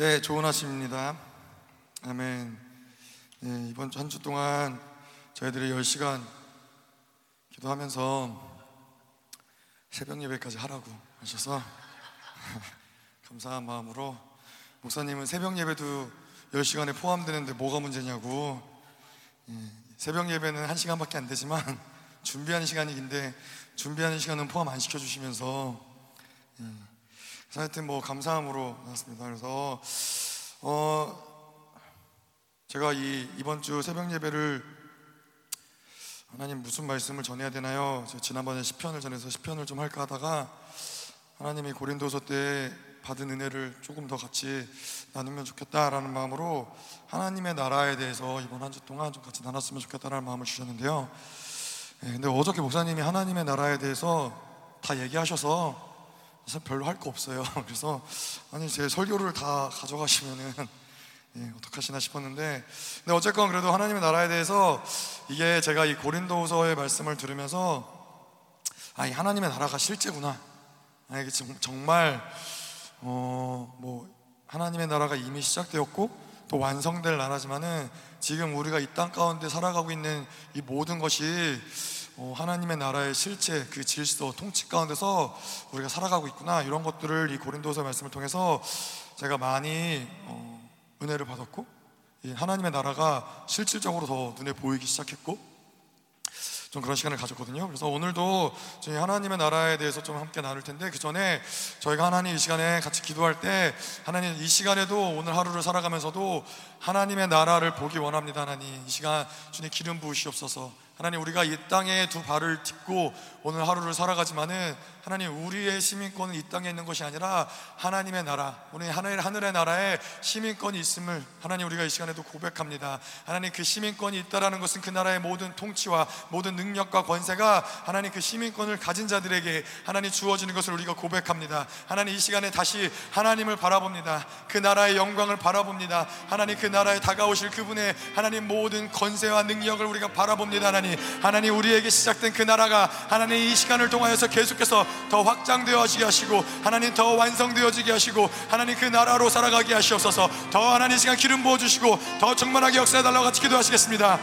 네, 좋은 아침입니다. 아멘. 네, 이번 한 주 동안 저희들이 10시간 기도하면서 새벽 예배까지 하라고 하셔서 감사한 마음으로 목사님은 새벽 예배도 10시간에 포함되는데 뭐가 문제냐고 예, 새벽 예배는 1시간밖에 안 되지만 준비하는 시간이 긴데 준비하는 시간은 포함 안 시켜주시면서 예, 하여튼 뭐 감사함으로 나왔습니다. 그래서 어 제가 이 이번 주 새벽 예배를 하나님 무슨 말씀을 전해야 되나요? 지난번에 시편을 전해서 시편을 좀 할까 하다가 하나님이 고린도서 때 받은 은혜를 조금 더 같이 나누면 좋겠다라는 마음으로 하나님의 나라에 대해서 이번 한 주 동안 좀 같이 나눴으면 좋겠다라는 마음을 주셨는데요. 네, 근데 어저께 목사님이 하나님의 나라에 대해서 다 얘기하셔서 사실 별로 할 거 없어요. 그래서 아니 제 설교를 다 가져가시면은 예, 어떡하시나 싶었는데 근데 어쨌건 그래도 하나님의 나라에 대해서 이게 제가 이 고린도후서의 말씀을 들으면서 아, 이 하나님의 나라가 실제구나. 아, 이게 정말 어, 뭐 하나님의 나라가 이미 시작되었고 또 완성될 나라지만은 지금 우리가 이 땅 가운데 살아가고 있는 이 모든 것이 어, 하나님의 나라의 실체, 그 질서, 통치 가운데서 우리가 살아가고 있구나 이런 것들을 이 고린도서 말씀을 통해서 제가 많이 어, 은혜를 받았고 하나님의 나라가 실질적으로 더 눈에 보이기 시작했고 좀 그런 시간을 가졌거든요. 그래서 오늘도 저희 하나님의 나라에 대해서 좀 함께 나눌 텐데 그 전에 저희가 하나님 이 시간에 같이 기도할 때 하나님 이 시간에도 오늘 하루를 살아가면서도 하나님의 나라를 보기 원합니다. 하나님 이 시간 주님 기름 부으시옵소서. 하나님 우리가 이 땅에 두 발을 딛고 오늘 하루를 살아가지만은 하나님 우리의 시민권은 이 땅에 있는 것이 아니라 하나님의 나라 우리 하늘 하늘의 나라에 시민권이 있음을 하나님 우리가 이 시간에도 고백합니다. 하나님 그 시민권이 있다라는 것은 그 나라의 모든 통치와 모든 능력과 권세가 하나님 그 시민권을 가진 자들에게 하나님 주어지는 것을 우리가 고백합니다. 하나님 이 시간에 다시 하나님을 바라봅니다. 그 나라의 영광을 바라봅니다. 하나님 그 나라에 다가오실 그분의 하나님 모든 권세와 능력을 우리가 바라봅니다. 하나님 하나님 우리에게 시작된 그 나라가 하나님 이 시간을 통하여서 계속해서 더 확장되어 지게 하시고 하나님 더 완성되어지게 하시고 하나님 그 나라로 살아가게 하시옵소서. 더 하나님 시간 기름 부어주시고 더 충만하게 역사해 달라고 같이 기도하시겠습니다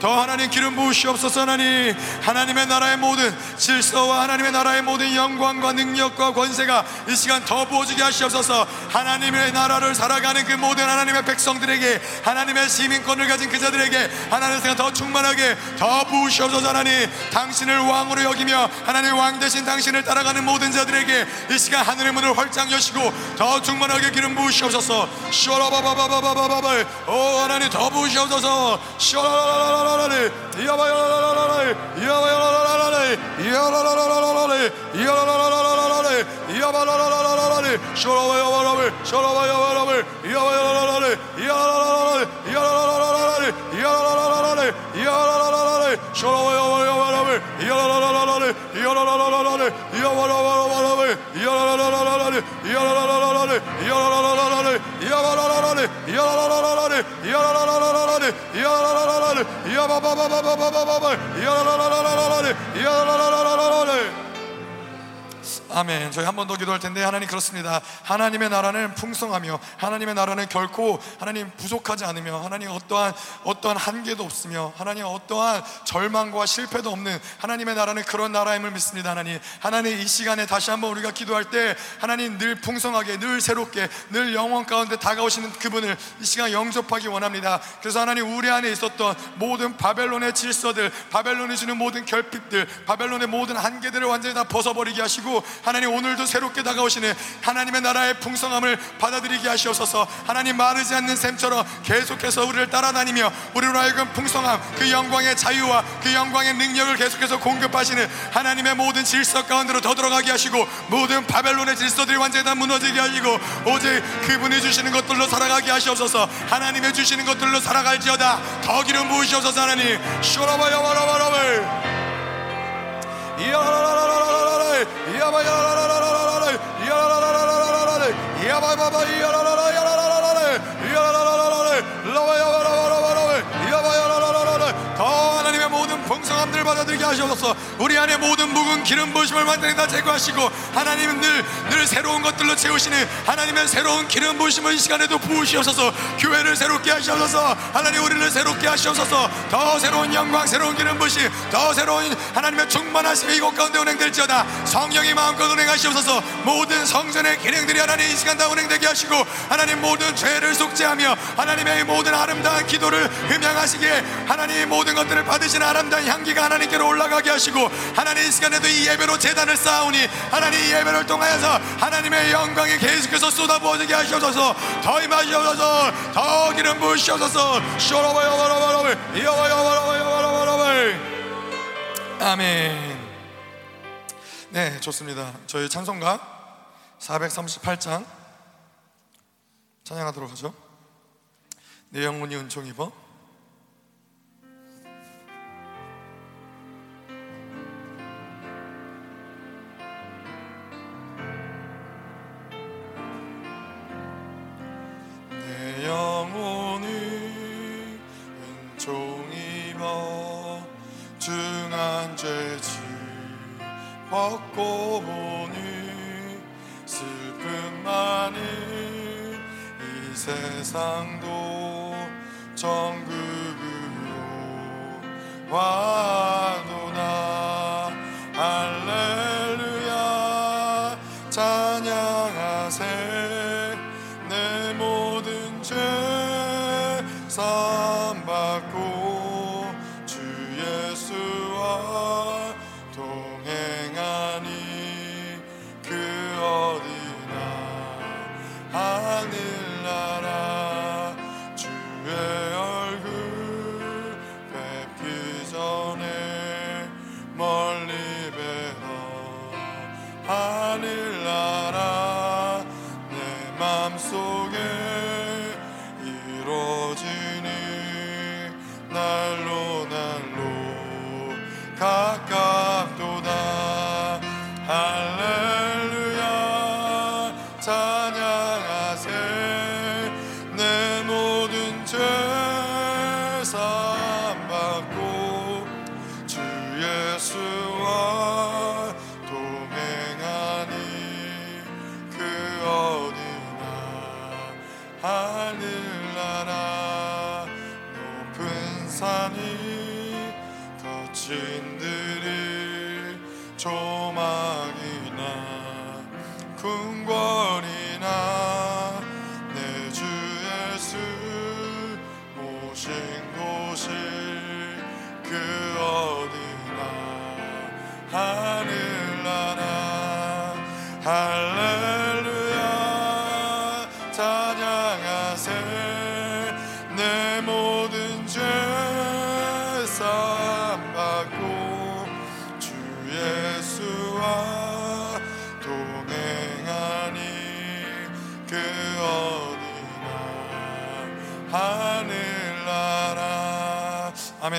더 하나님 기름 부으시옵소서 하나님. 하나님의 나라의 모든 질서와 하나님의 나라의 모든 영광과 능력과 권세가 이 시간 더 부어지게 하시옵소서. 하나님의 나라를 살아가는 그 모든 하나님의 백성들에게 하나님의 시민권을 가진 그 자들에게 하나님의 생각 더 충만하게 더 부으시옵소서 하나님. 당신을 왕으로 여기며 하나님 왕 대신 당신을 따라가는 모든 자들에게 이 시간 하늘의 문을 활짝 여시고 더 충만하게 기름 부으시옵소서. 쇼라바바바바바바바 오 하나님 더 부으시옵소서. 야바 Yalla Yeah. 아멘. 저희 한 번 더 기도할 텐데 하나님 그렇습니다. 하나님의 나라는 풍성하며 하나님의 나라는 결코 하나님 부족하지 않으며 하나님 어떠한 어떠한 한계도 없으며 하나님 어떠한 절망과 실패도 없는 하나님의 나라는 그런 나라임을 믿습니다. 하나님. 하나님 이 시간에 다시 한번 우리가 기도할 때 하나님 늘 풍성하게 늘 새롭게 늘 영원 가운데 다가오시는 그분을 이 시간 영접하기 원합니다. 그래서 하나님 우리 안에 있었던 모든 바벨론의 질서들, 바벨론이 주는 모든 결핍들, 바벨론의 모든 한계들을 완전히 다 벗어버리게 하시고 하나님 오늘도 새롭게 다가오시는 하나님의 나라의 풍성함을 받아들이게 하시옵소서. 하나님 마르지 않는 샘처럼 계속해서 우리를 따라다니며 우리로 하여금 풍성함 그 영광의 자유와 그 영광의 능력을 계속해서 공급하시는 하나님의 모든 질서 가운데로 더 들어가게 하시고 모든 바벨론의 질서들이 완전히 다 무너지게 하시고 오직 그분이 주시는 것들로 살아가게 하시옵소서. 하나님의 주시는 것들로 살아갈지어다. 더 기름 부으시옵소서 하나님. 쇼라바야바라바라바 Yeah, 받아들이게 하시옵소서. 우리 안에 모든 묵은 기름 부심을 완전히 다 제거하시고 하나님은 늘, 늘 새로운 것들로 채우시는 하나님의 새로운 기름 부심을 이 시간에도 부으시옵소서. 교회를 새롭게 하시옵소서. 하나님 우리를 새롭게 하시옵소서. 더 새로운 영광 새로운 기름 부심 더 새로운 하나님의 충만하심이 이곳 가운데 운행될지어다. 성령이 마음껏 운행하시옵소서. 모든 성전의 기능들이 하나님 이 시간 다 운행되게 하시고 하나님 모든 죄를 속죄하며 하나님의 모든 아름다운 기도를 음양하시기에 하나님 모든 것들을 받으시는 아름다운 향기가 하나님 께로 올라가게 하시고 하나님 이 시간에도 이 예배로 재단을 쌓으니 하나님 이 예배를 통하여서 하나님의 영광이 계속해서 쏟아부어지게 하시옵소서. 더 임하시옵소서. 더 기름 부으시옵소서. 쇼로바요바라바라바 이어바요바라바요바라바라바 아멘. 네 좋습니다. 저희 찬송가 438장 찬양하도록 하죠. 내 영혼이 은총 입어 영혼이 은총 입어 중한 죄지 벗고 보니 슬픔 많이 이 세상도 정극으로 와도나. 할렐루야. 찬양하세 all. 모신 곳이 그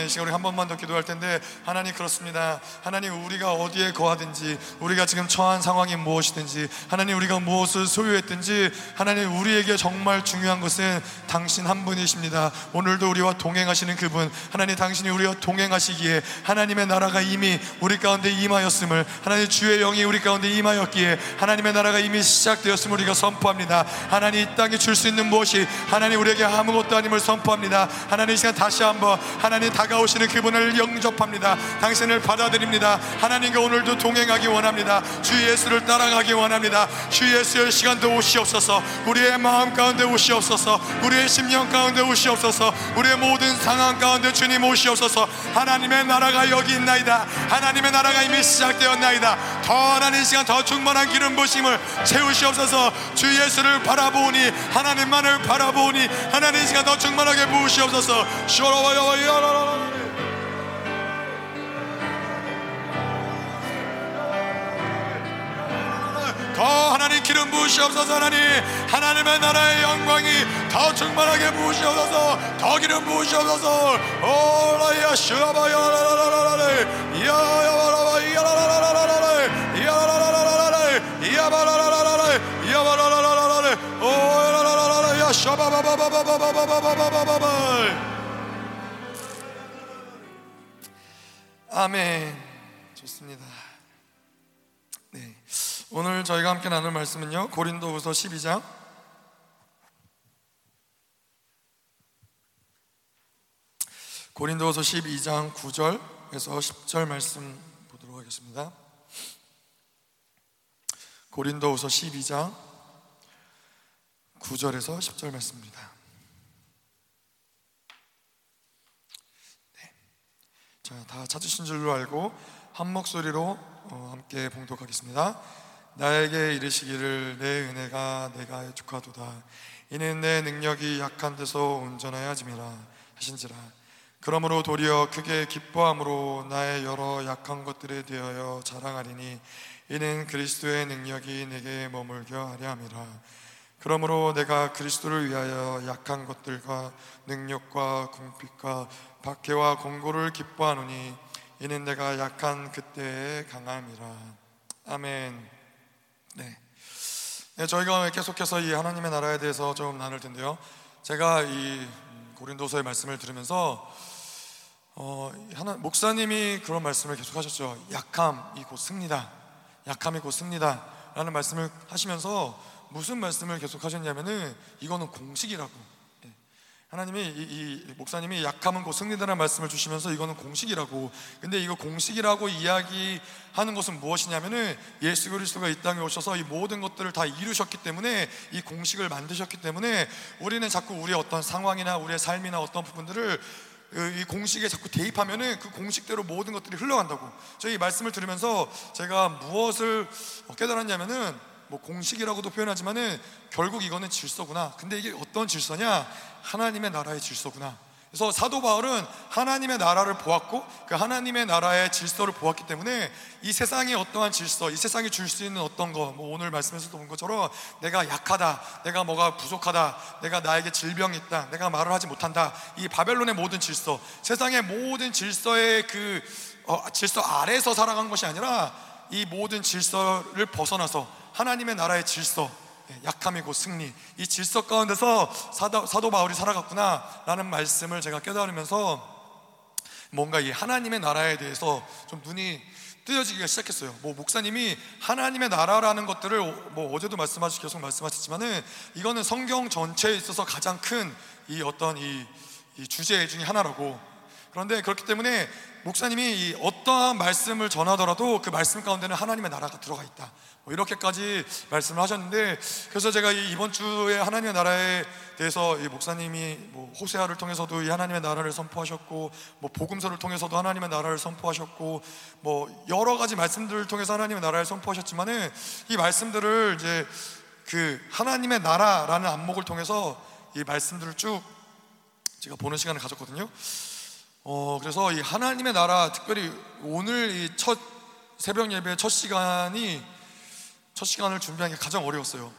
이 시간 우리 한 번만 더 기도할 텐데 하나님 그렇습니다. 하나님 우리가 어디에 거하든지 우리가 지금 처한 상황이 무엇이든지 하나님 우리가 무엇을 소유했든지 하나님 우리에게 정말 중요한 것은 당신 한 분이십니다. 오늘도 우리와 동행하시는 그분 하나님 당신이 우리와 동행하시기에 하나님의 나라가 이미 우리 가운데 임하였음을 하나님 주의 영이 우리 가운데 임하였기에 하나님의 나라가 이미 시작되었음을 우리가 선포합니다. 하나님 이 땅에 줄 수 있는 무엇이 하나님 우리에게 아무것도 아님을 선포합니다. 하나님 이 시간 다시 한번 하나님 다가 오시는 그분을 영접합니다. 당신을 받아들입니다. 하나님과 오늘도 동행하기 원합니다. 주 예수를 따라가기 원합니다. 주 예수의 시간도 오시옵소서. 우리의 마음 가운데 오시옵소서. 우리의 심령 가운데 오시옵소서. 우리의 모든 상황 가운데 주님 오시옵소서. 하나님의 나라가 여기 있나이다. 하나님의 나라가 이미 시작되었나이다 더 하나님 이 시간 더 충만한 기름 부심을 채우시옵소서 주 예수를 바라보니 하나님만을 바라보니 하나님 이 시간 더 충만하게 부으시옵소서 쇼로와요와요라라라 더 하나님 기름 부으시옵소서 하나님 하나님의 나라의 영광이 더 충만하게 부으시옵소서 더 기름 부으시옵소서 이야야바라바 이야라라라라라 이 아멘. 좋습니다. 네. 오늘 저희가 함께 나눌 말씀은요. 고린도후서 12장 고린도후서 12장 9절에서 10절 말씀 보도록 하겠습니다. 고린도후서 12장 9절에서 10절 말씀입니다. 네. 자, 다 찾으신 줄로 알고 한 목소리로 어, 함께 봉독하겠습니다. 나에게 이르시기를 내 은혜가 내가 축하도다. 이는 내 능력이 약한 데서 온전하여 짐이라 하신지라. 그러므로 도리어 크게 기뻐함으로 나의 여러 약한 것들에 대하여 자랑하리니 이는 그리스도의 능력이 내게 머물게 하려 함이라. 그러므로 내가 그리스도를 위하여 약한 것들과 능력과 궁핍과 박해와 공고를 기뻐하노니 이는 내가 약한 그때에 강함이라. 아멘. 네. 네, 저희가 계속해서 이 하나님의 나라에 대해서 좀 나눌 텐데요. 제가 이 고린도서의 말씀을 들으면서 어, 하나 목사님이 그런 말씀을 계속하셨죠. 약함이 곧 승리다. 약함이 곧 승리다라는 말씀을 하시면서 무슨 말씀을 계속하셨냐면은 이거는 공식이라고. 예. 하나님이 이, 이, 목사님이 약함은 곧 승리다라는 말씀을 주시면서 이거는 공식이라고. 근데 이거 공식이라고 이야기하는 것은 무엇이냐면은 예수 그리스도가 이 땅에 오셔서 이 모든 것들을 다 이루셨기 때문에 이 공식을 만드셨기 때문에 우리는 자꾸 우리의 어떤 상황이나 우리의 삶이나 어떤 부분들을 이 공식에 자꾸 대입하면은 그 공식대로 모든 것들이 흘러간다고. 저희 말씀을 들으면서 제가 무엇을 깨달았냐면은 뭐 공식이라고도 표현하지만은 결국 이거는 질서구나. 근데 이게 어떤 질서냐? 하나님의 나라의 질서구나. 그래서 사도 바울은 하나님의 나라를 보았고 그 하나님의 나라의 질서를 보았기 때문에 이 세상의 어떠한 질서, 이 세상이 줄 수 있는 어떤 거, 뭐 오늘 말씀에서도 본 것처럼 내가 약하다, 내가 뭐가 부족하다, 내가 나에게 질병이 있다, 내가 말을 하지 못한다. 이 바벨론의 모든 질서, 세상의 모든 질서의 그 어, 질서 아래에서 살아간 것이 아니라 이 모든 질서를 벗어나서 하나님의 나라의 질서, 예, 약함이 고 승리 이 질서 가운데서 사도, 사도 바울이 살아갔구나 라는 말씀을 제가 깨달으면서 뭔가 이 하나님의 나라에 대해서 좀 눈이 뜨여지기가 시작했어요. 뭐 목사님이 하나님의 나라라는 것들을 뭐 어제도 말씀하시 계속 말씀하셨지만은 이거는 성경 전체에 있어서 가장 큰 이 어떤 이, 이 주제 중에 하나라고. 그런데 그렇기 때문에 목사님이 어떠한 말씀을 전하더라도 그 말씀 가운데는 하나님의 나라가 들어가 있다. 뭐 이렇게까지 말씀을 하셨는데 그래서 제가 이번 주에 하나님의 나라에 대해서 이 목사님이 뭐 호세아를 통해서도 이 하나님의 나라를 선포하셨고 뭐 복음서를 통해서도 하나님의 나라를 선포하셨고 뭐 여러 가지 말씀들을 통해서 하나님의 나라를 선포하셨지만은 이 말씀들을 이제 그 하나님의 나라라는 안목을 통해서 이 말씀들을 쭉 제가 보는 시간을 가졌거든요. 어 그래서 이 하나님의 나라 특별히 오늘 이 첫 새벽 예배 첫 시간이 첫 시간을 준비하는 게 가장 어려웠어요.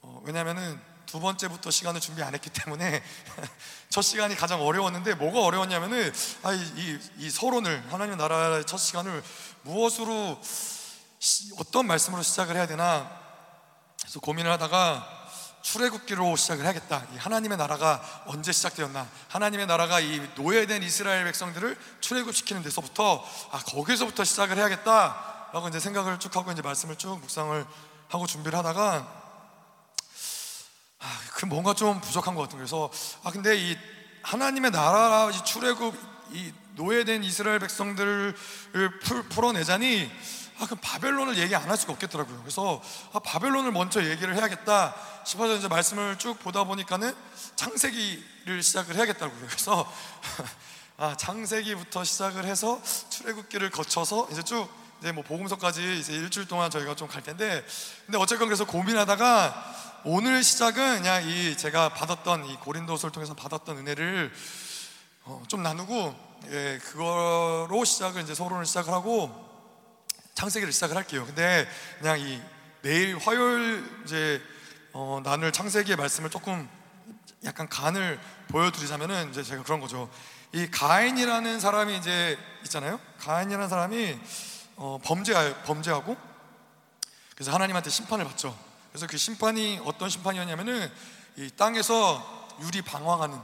어, 왜냐하면은 두 번째부터 시간을 준비 안 했기 때문에 첫 시간이 가장 어려웠는데 뭐가 어려웠냐면은 아, 이, 이, 서론을 하나님 나라의 첫 시간을 무엇으로 시, 어떤 말씀으로 시작을 해야 되나 그래서 고민을 하다가 출애굽기로 시작을. 이 하나님의 나라가 언제 시작되었나? 하나님의 나라가 이 노예된 이스라엘 백성들을 출애굽시키는 데서부터 아 거기서부터 시작을 해야겠다. 라고 이제 생각을 쭉 하고 이제 말씀을 쭉 묵상을 하고 준비를 하다가 아, 그 뭔가 좀 부족한 것 같은 그래서 아 근데 이 하나님의 나라 이 출애굽 이 노예된 이스라엘 백성들을 풀, 풀어내자니 아 그럼 바벨론을 얘기 안 할 수가 없겠더라고요. 그래서 아 바벨론을 먼저 얘기를 해야겠다 싶어서 이제 말씀을 쭉 보다 보니까는 창세기를 시작을 해야겠다고요. 그래서 아 창세기부터 시작을 해서 출애굽기를 거쳐서 이제 쭉 이제 뭐 복음서까지 이제 일주일 동안 저희가 좀 갈 텐데 근데 어쨌건 그래서 고민하다가 오늘 시작은 그냥 이 제가 받았던 이 고린도서를 통해서 받았던 은혜를 어, 좀 나누고 예, 그거로 시작을 이제 서론을 시작을 하고 창세기를 시작을 할게요. 근데 그냥 이 내일 화요일 이제 어, 나눌 창세기의 말씀을 조금 약간 간을 보여드리자면은 이제 제가 그런 거죠. 이 가인이라는 사람이 이제 있잖아요. 가인이라는 사람이 어, 범죄, 범죄하고 그래서 하나님한테 심판을 받죠. 그래서 그 심판이 어떤 심판이었냐면은 이 땅에서 유리 방황하는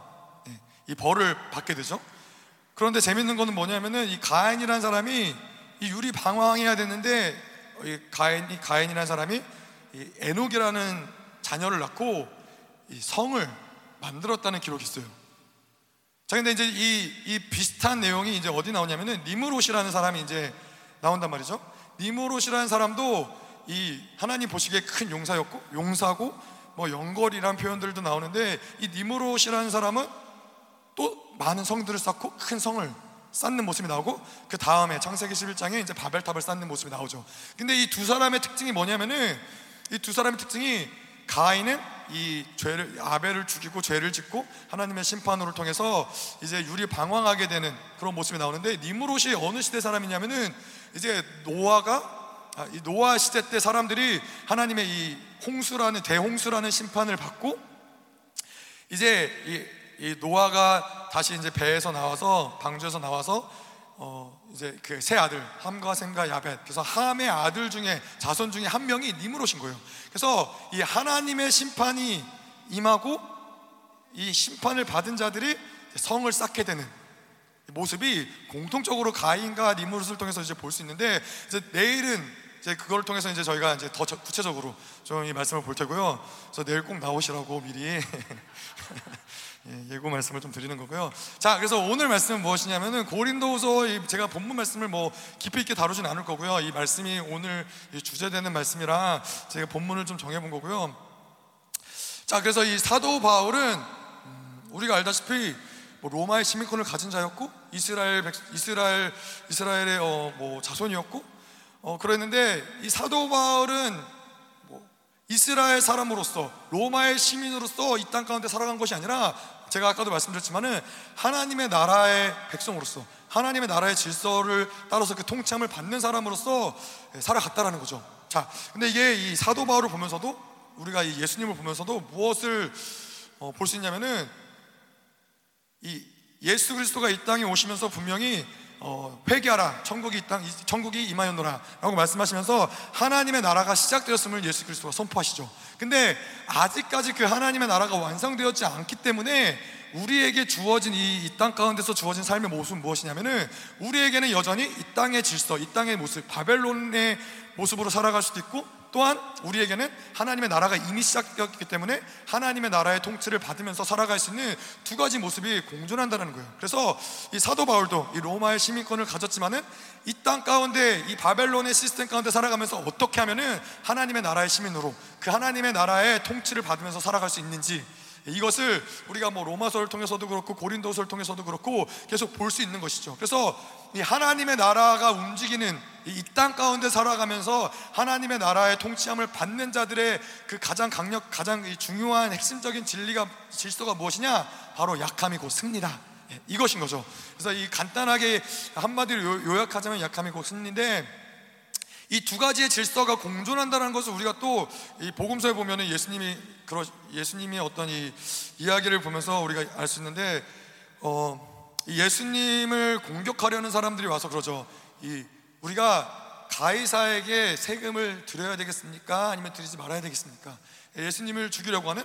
예, 이 벌을 받게 되죠. 그런데 재밌는 거는 뭐냐면은 이 가인이라는 사람이 이 유리 방황해야 되는데 이 가인 이 가인이라는 사람이 이 에녹이라는 자녀를 낳고 이 성을 만들었다는 기록이 있어요. 자, 근데 이제 이, 이 비슷한 내용이 이제 어디 나오냐면은 니무롯이라는 사람이 이제 나온단 말이죠. 니무롯이라는 사람도 이 하나님 보시기에 큰 용사였고 용사고 뭐 영걸이란 표현들도 나오는데 이 니무롯이라는 사람은 또 많은 성들을 쌓고 큰 성을 쌓는 모습이 나오고 그 다음에 창세기 11장에 이제 바벨탑을 쌓는 모습이 나오죠. 근데 이 두 사람의 특징이 뭐냐면은 이 두 사람의 특징이 가인은 이 죄를 아벨을 죽이고 죄를 짓고 하나님의 심판으로 통해서 이제 유리 방황하게 되는 그런 모습이 나오는데 니무롯이 어느 시대 사람이냐면은 이제 노아가 아, 이 노아 시대 때 사람들이 하나님의 이 홍수라는 대홍수라는 심판을 받고 이제 이, 이 노아가 다시 이제 배에서 나와서 방주에서 나와서 어 이제 그 세 아들 함과 셈과 야벳 그래서 함의 아들 중에 자손 중에 한 명이 니무롯인 거예요. 그래서 이 하나님의 심판이 임하고 이 심판을 받은 자들이 성을 쌓게 되는 모습이 공통적으로 가인과 니무롯을 통해서 이제 볼 수 있는데 이제 내일은 이제 그걸 통해서 이제 저희가 이제 더 구체적으로 좀 이 말씀을 볼 테고요. 그래서 내일 꼭 나오시라고 미리 예, 예고 말씀을 좀 드리는 거고요. 자, 그래서 오늘 말씀은 무엇이냐면은 고린도서 제가 본문 말씀을 뭐 깊이 있게 다루진 않을 거고요. 이 말씀이 오늘 주제되는 말씀이라 제가 본문을 좀 정해본 거고요. 자, 그래서 이 사도 바울은 음, 우리가 알다시피 뭐 로마의 시민권을 가진 자였고 이스라엘 이스라엘 이스라엘의 어, 뭐 자손이었고 어, 그랬는데 이 사도 바울은 뭐 이스라엘 사람으로서 로마의 시민으로서 이 땅 가운데 살아간 것이 아니라 제가 아까도 말씀드렸지만은 하나님의 나라의 백성으로서 하나님의 나라의 질서를 따라서 그 통참을 받는 사람으로서 살아갔다라는 거죠. 자, 근데 이게 이 사도 바울을 보면서도 우리가 이 예수님을 보면서도 무엇을 어, 볼 수 있냐면은 이 예수 그리스도가 이 땅에 오시면서 분명히 어, 회개하라 천국이 땅 천국이 임하였노라라고 말씀하시면서 하나님의 나라가 시작되었음을 예수 그리스도가 선포하시죠. 근데 아직까지 그 하나님의 나라가 완성되었지 않기 때문에 우리에게 주어진 이 땅 가운데서 주어진 삶의 모습은 무엇이냐면은 우리에게는 여전히 이 땅의 질서, 이 땅의 모습, 바벨론의 모습으로 살아갈 수도 있고 또한 우리에게는 하나님의 나라가 이미 시작되었기 때문에 하나님의 나라의 통치를 받으면서 살아갈 수 있는 두 가지 모습이 공존한다는 거예요. 그래서 이 사도 바울도 이 로마의 시민권을 가졌지만은 이 땅 가운데 이 바벨론의 시스템 가운데 살아가면서 어떻게 하면은 하나님의 나라의 시민으로 그 하나님의 나라의 통치를 받으면서 살아갈 수 있는지 이것을 우리가 뭐 로마서를 통해서도 그렇고 고린도서를 통해서도 그렇고 계속 볼 수 있는 것이죠. 그래서 이 하나님의 나라가 움직이는 이 땅 가운데 살아가면서 하나님의 나라의 통치함을 받는 자들의 그 가장 강력, 가장 중요한 핵심적인 진리가 질서가 무엇이냐? 바로 약함이 곧 승리다. 예, 이것인 거죠. 그래서 이 간단하게 한마디로 요약하자면 약함이 곧 승리인데 이두 가지의 질서가 공존한다는 것을 우리가 또 이 복음서에 보면은 예수님이 그러 예수님이 어떤 이 이야기를 보면서 우리가 알 수 있는데 어 예수님을 공격하려는 사람들이 와서 그러죠. 이 우리가 가이사에게 세금을 드려야 되겠습니까? 아니면 드리지 말아야 되겠습니까? 예수님을 죽이려고 하는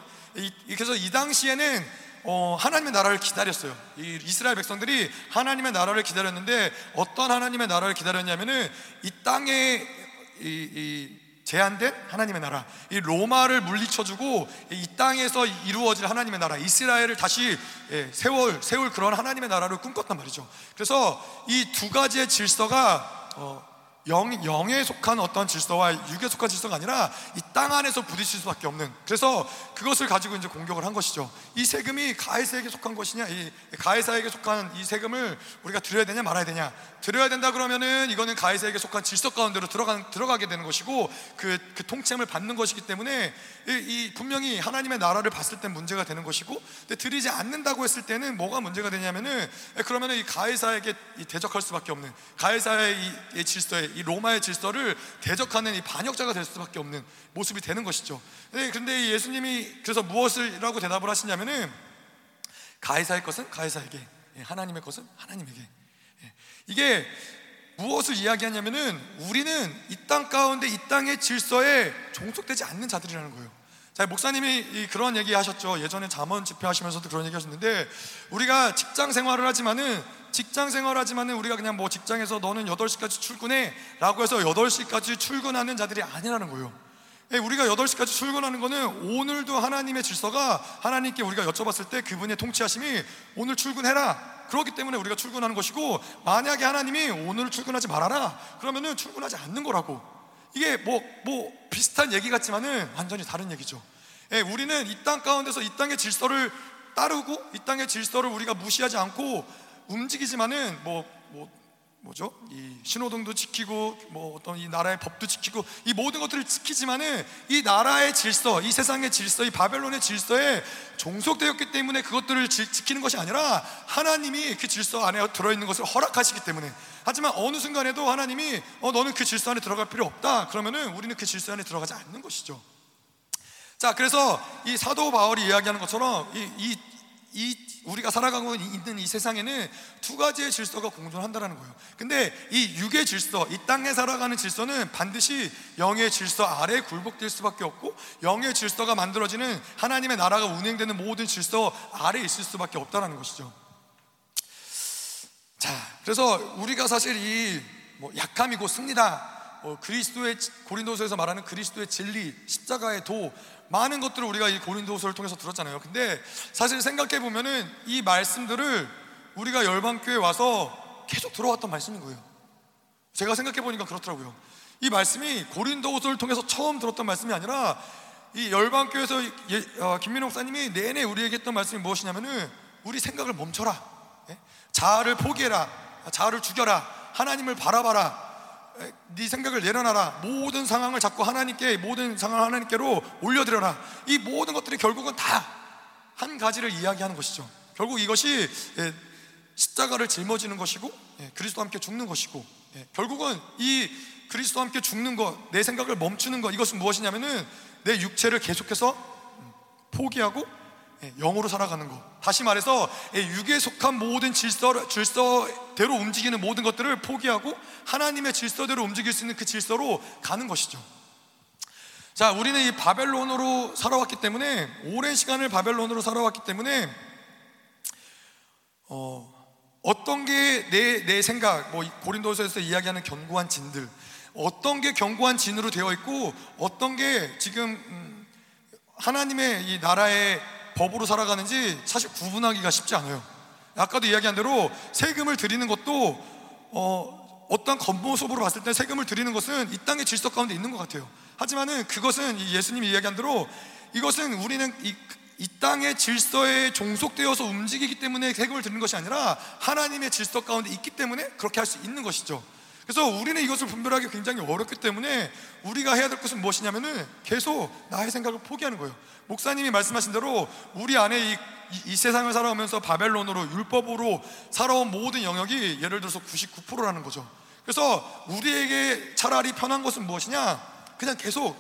그래서 이 당시에는 어, 하나님의 나라를 기다렸어요. 이 이스라엘 백성들이 하나님의 나라를 기다렸는데 어떤 하나님의 나라를 기다렸냐면은 이 땅에 이, 이 제한된 하나님의 나라, 이 로마를 물리쳐주고 이 땅에서 이루어질 하나님의 나라, 이스라엘을 다시 예, 세월 세울 그런 하나님의 나라를 꿈꿨단 말이죠. 그래서 이 두 가지의 질서가 어, 영, 영에 속한 어떤 질서와 육에 속한 질서가 아니라 이 땅 안에서 부딪힐 수밖에 없는 그래서 그것을 가지고 이제 공격을 한 것이죠. 이 세금이 가해사에게 속한 것이냐, 이 가해사에게 속한 이 세금을 우리가 드려야 되냐 말아야 되냐. 드려야 된다 그러면은 이거는 가해사에게 속한 질서 가운데로 들어가, 들어가게 되는 것이고 그, 그 통칭을 받는 것이기 때문에 이, 이 분명히 하나님의 나라를 봤을 때 문제가 되는 것이고 근데 드리지 않는다고 했을 때는 뭐가 문제가 되냐면은 그러면은 이 가해사에게 대적할 수밖에 없는 가해사의 이, 이 질서에 이 로마의 질서를 대적하는 이 반역자가 될 수밖에 없는 모습이 되는 것이죠. 그런데 예수님이 그래서 무엇을라고 대답을 하시냐면은 가해사의 것은 가해사에게, 예, 하나님의 것은 하나님에게. 예. 이게 무엇을 이야기하냐면은 우리는 이 땅 가운데 이 땅의 질서에 종속되지 않는 자들이라는 거예요. 자, 목사님이 그런 얘기 하셨죠. 예전에 잠언 집회하시면서도 그런 얘기 하셨는데, 우리가 직장 생활을 하지만은, 직장 생활 하지만은 우리가 그냥 뭐 직장에서 너는 8시까지 출근해. 라고 해서 8시까지 출근하는 자들이 아니라는 거예요. 예, 우리가 8시까지 출근하는 거는 오늘도 하나님의 질서가 하나님께 우리가 여쭤봤을 때 그분의 통치하심이 오늘 출근해라. 그렇기 때문에 우리가 출근하는 것이고, 만약에 하나님이 오늘 출근하지 말아라. 그러면은 출근하지 않는 거라고. 이게 뭐, 뭐, 비슷한 얘기 같지만은 완전히 다른 얘기죠. 예, 우리는 이 땅 가운데서 이 땅의 질서를 따르고 이 땅의 질서를 우리가 무시하지 않고 움직이지만은 뭐, 뭐, 뭐죠? 이 신호등도 지키고 뭐 어떤 이 나라의 법도 지키고 이 모든 것들을 지키지만은 이 나라의 질서, 이 세상의 질서, 이 바벨론의 질서에 종속되었기 때문에 그것들을 지, 키는 것이 아니라 하나님이 그 질서 안에 들어 있는 것을 허락하시기 때문에 하지만 어느 순간에도 하나님이 어 너는 그 질서 안에 들어갈 필요 없다 그러면은 우리는 그 질서 안에 들어가지 않는 것이죠. 자, 그래서 이 사도 바울이 이야기하는 것처럼 이, 이, 이 우리가 살아가고 있는 이 세상에는 두 가지의 질서가 공존한다는 거예요. 근데 이 육의 질서, 이 땅에 살아가는 질서는 반드시 영의 질서 아래 굴복될 수밖에 없고 영의 질서가 만들어지는 하나님의 나라가 운행되는 모든 질서 아래 있을 수밖에 없다는 것이죠. 자, 그래서 우리가 사실 이 뭐 약함이 고 승리다. 어, 그리스도의 고린도서에서 말하는 그리스도의 진리, 십자가의 도 많은 것들을 우리가 이 고린도서를 통해서 들었잖아요. 근데 사실 생각해 보면은 이 말씀들을 우리가 열방교회 와서 계속 들어왔던 말씀인 거예요. 제가 생각해 보니까 그렇더라고요. 이 말씀이 고린도서를 통해서 처음 들었던 말씀이 아니라 이 열방교회에서 예, 어, 김민호 목사님이 내내 우리에게 했던 말씀이 무엇이냐면은 우리 생각을 멈춰라. 예? 자아를 포기해라. 자아를 죽여라. 하나님을 바라봐라. 네 생각을 내려놔라. 모든 상황을 자꾸 하나님께 모든 상황을 하나님께로 올려드려라. 이 모든 것들이 결국은 다 한 가지를 이야기하는 것이죠. 결국 이것이 예, 십자가를 짊어지는 것이고 예, 그리스도와 함께 죽는 것이고 예, 결국은 이 그리스도와 함께 죽는 것, 내 생각을 멈추는 것 이것은 무엇이냐면은 내 육체를 계속해서 음, 포기하고 영으로 살아가는 것. 다시 말해서 육에 속한 모든 질서, 질서대로 움직이는 모든 것들을 포기하고 하나님의 질서대로 움직일 수 있는 그 질서로 가는 것이죠. 자, 우리는 이 바벨론으로 살아왔기 때문에 오랜 시간을 바벨론으로 살아왔기 때문에 어, 어떤 게 내 내 생각, 뭐 고린도서에서 이야기하는 견고한 진들, 어떤 게 견고한 진으로 되어 있고 어떤 게 지금 음, 하나님의 이 나라의 법으로 살아가는지 사실 구분하기가 쉽지 않아요. 아까도 이야기한 대로 세금을 드리는 것도 어, 어떤 겉모습으로 봤을 때 세금을 드리는 것은 이 땅의 질서 가운데 있는 것 같아요. 하지만은 그것은 예수님이 이야기한 대로 이것은 우리는 이, 이 땅의 질서에 종속되어서 움직이기 때문에 세금을 드리는 것이 아니라 하나님의 질서 가운데 있기 때문에 그렇게 할 수 있는 것이죠. 그래서 우리는 이것을 분별하기 굉장히 어렵기 때문에 우리가 해야 될 것은 무엇이냐면은 계속 나의 생각을 포기하는 거예요. 목사님이 말씀하신 대로 우리 안에 이, 이, 세상을 살아오면서 바벨론으로 율법으로 살아온 모든 영역이 예를 들어서 99%라는 거죠. 그래서 우리에게 차라리 편한 것은 무엇이냐? 그냥 계속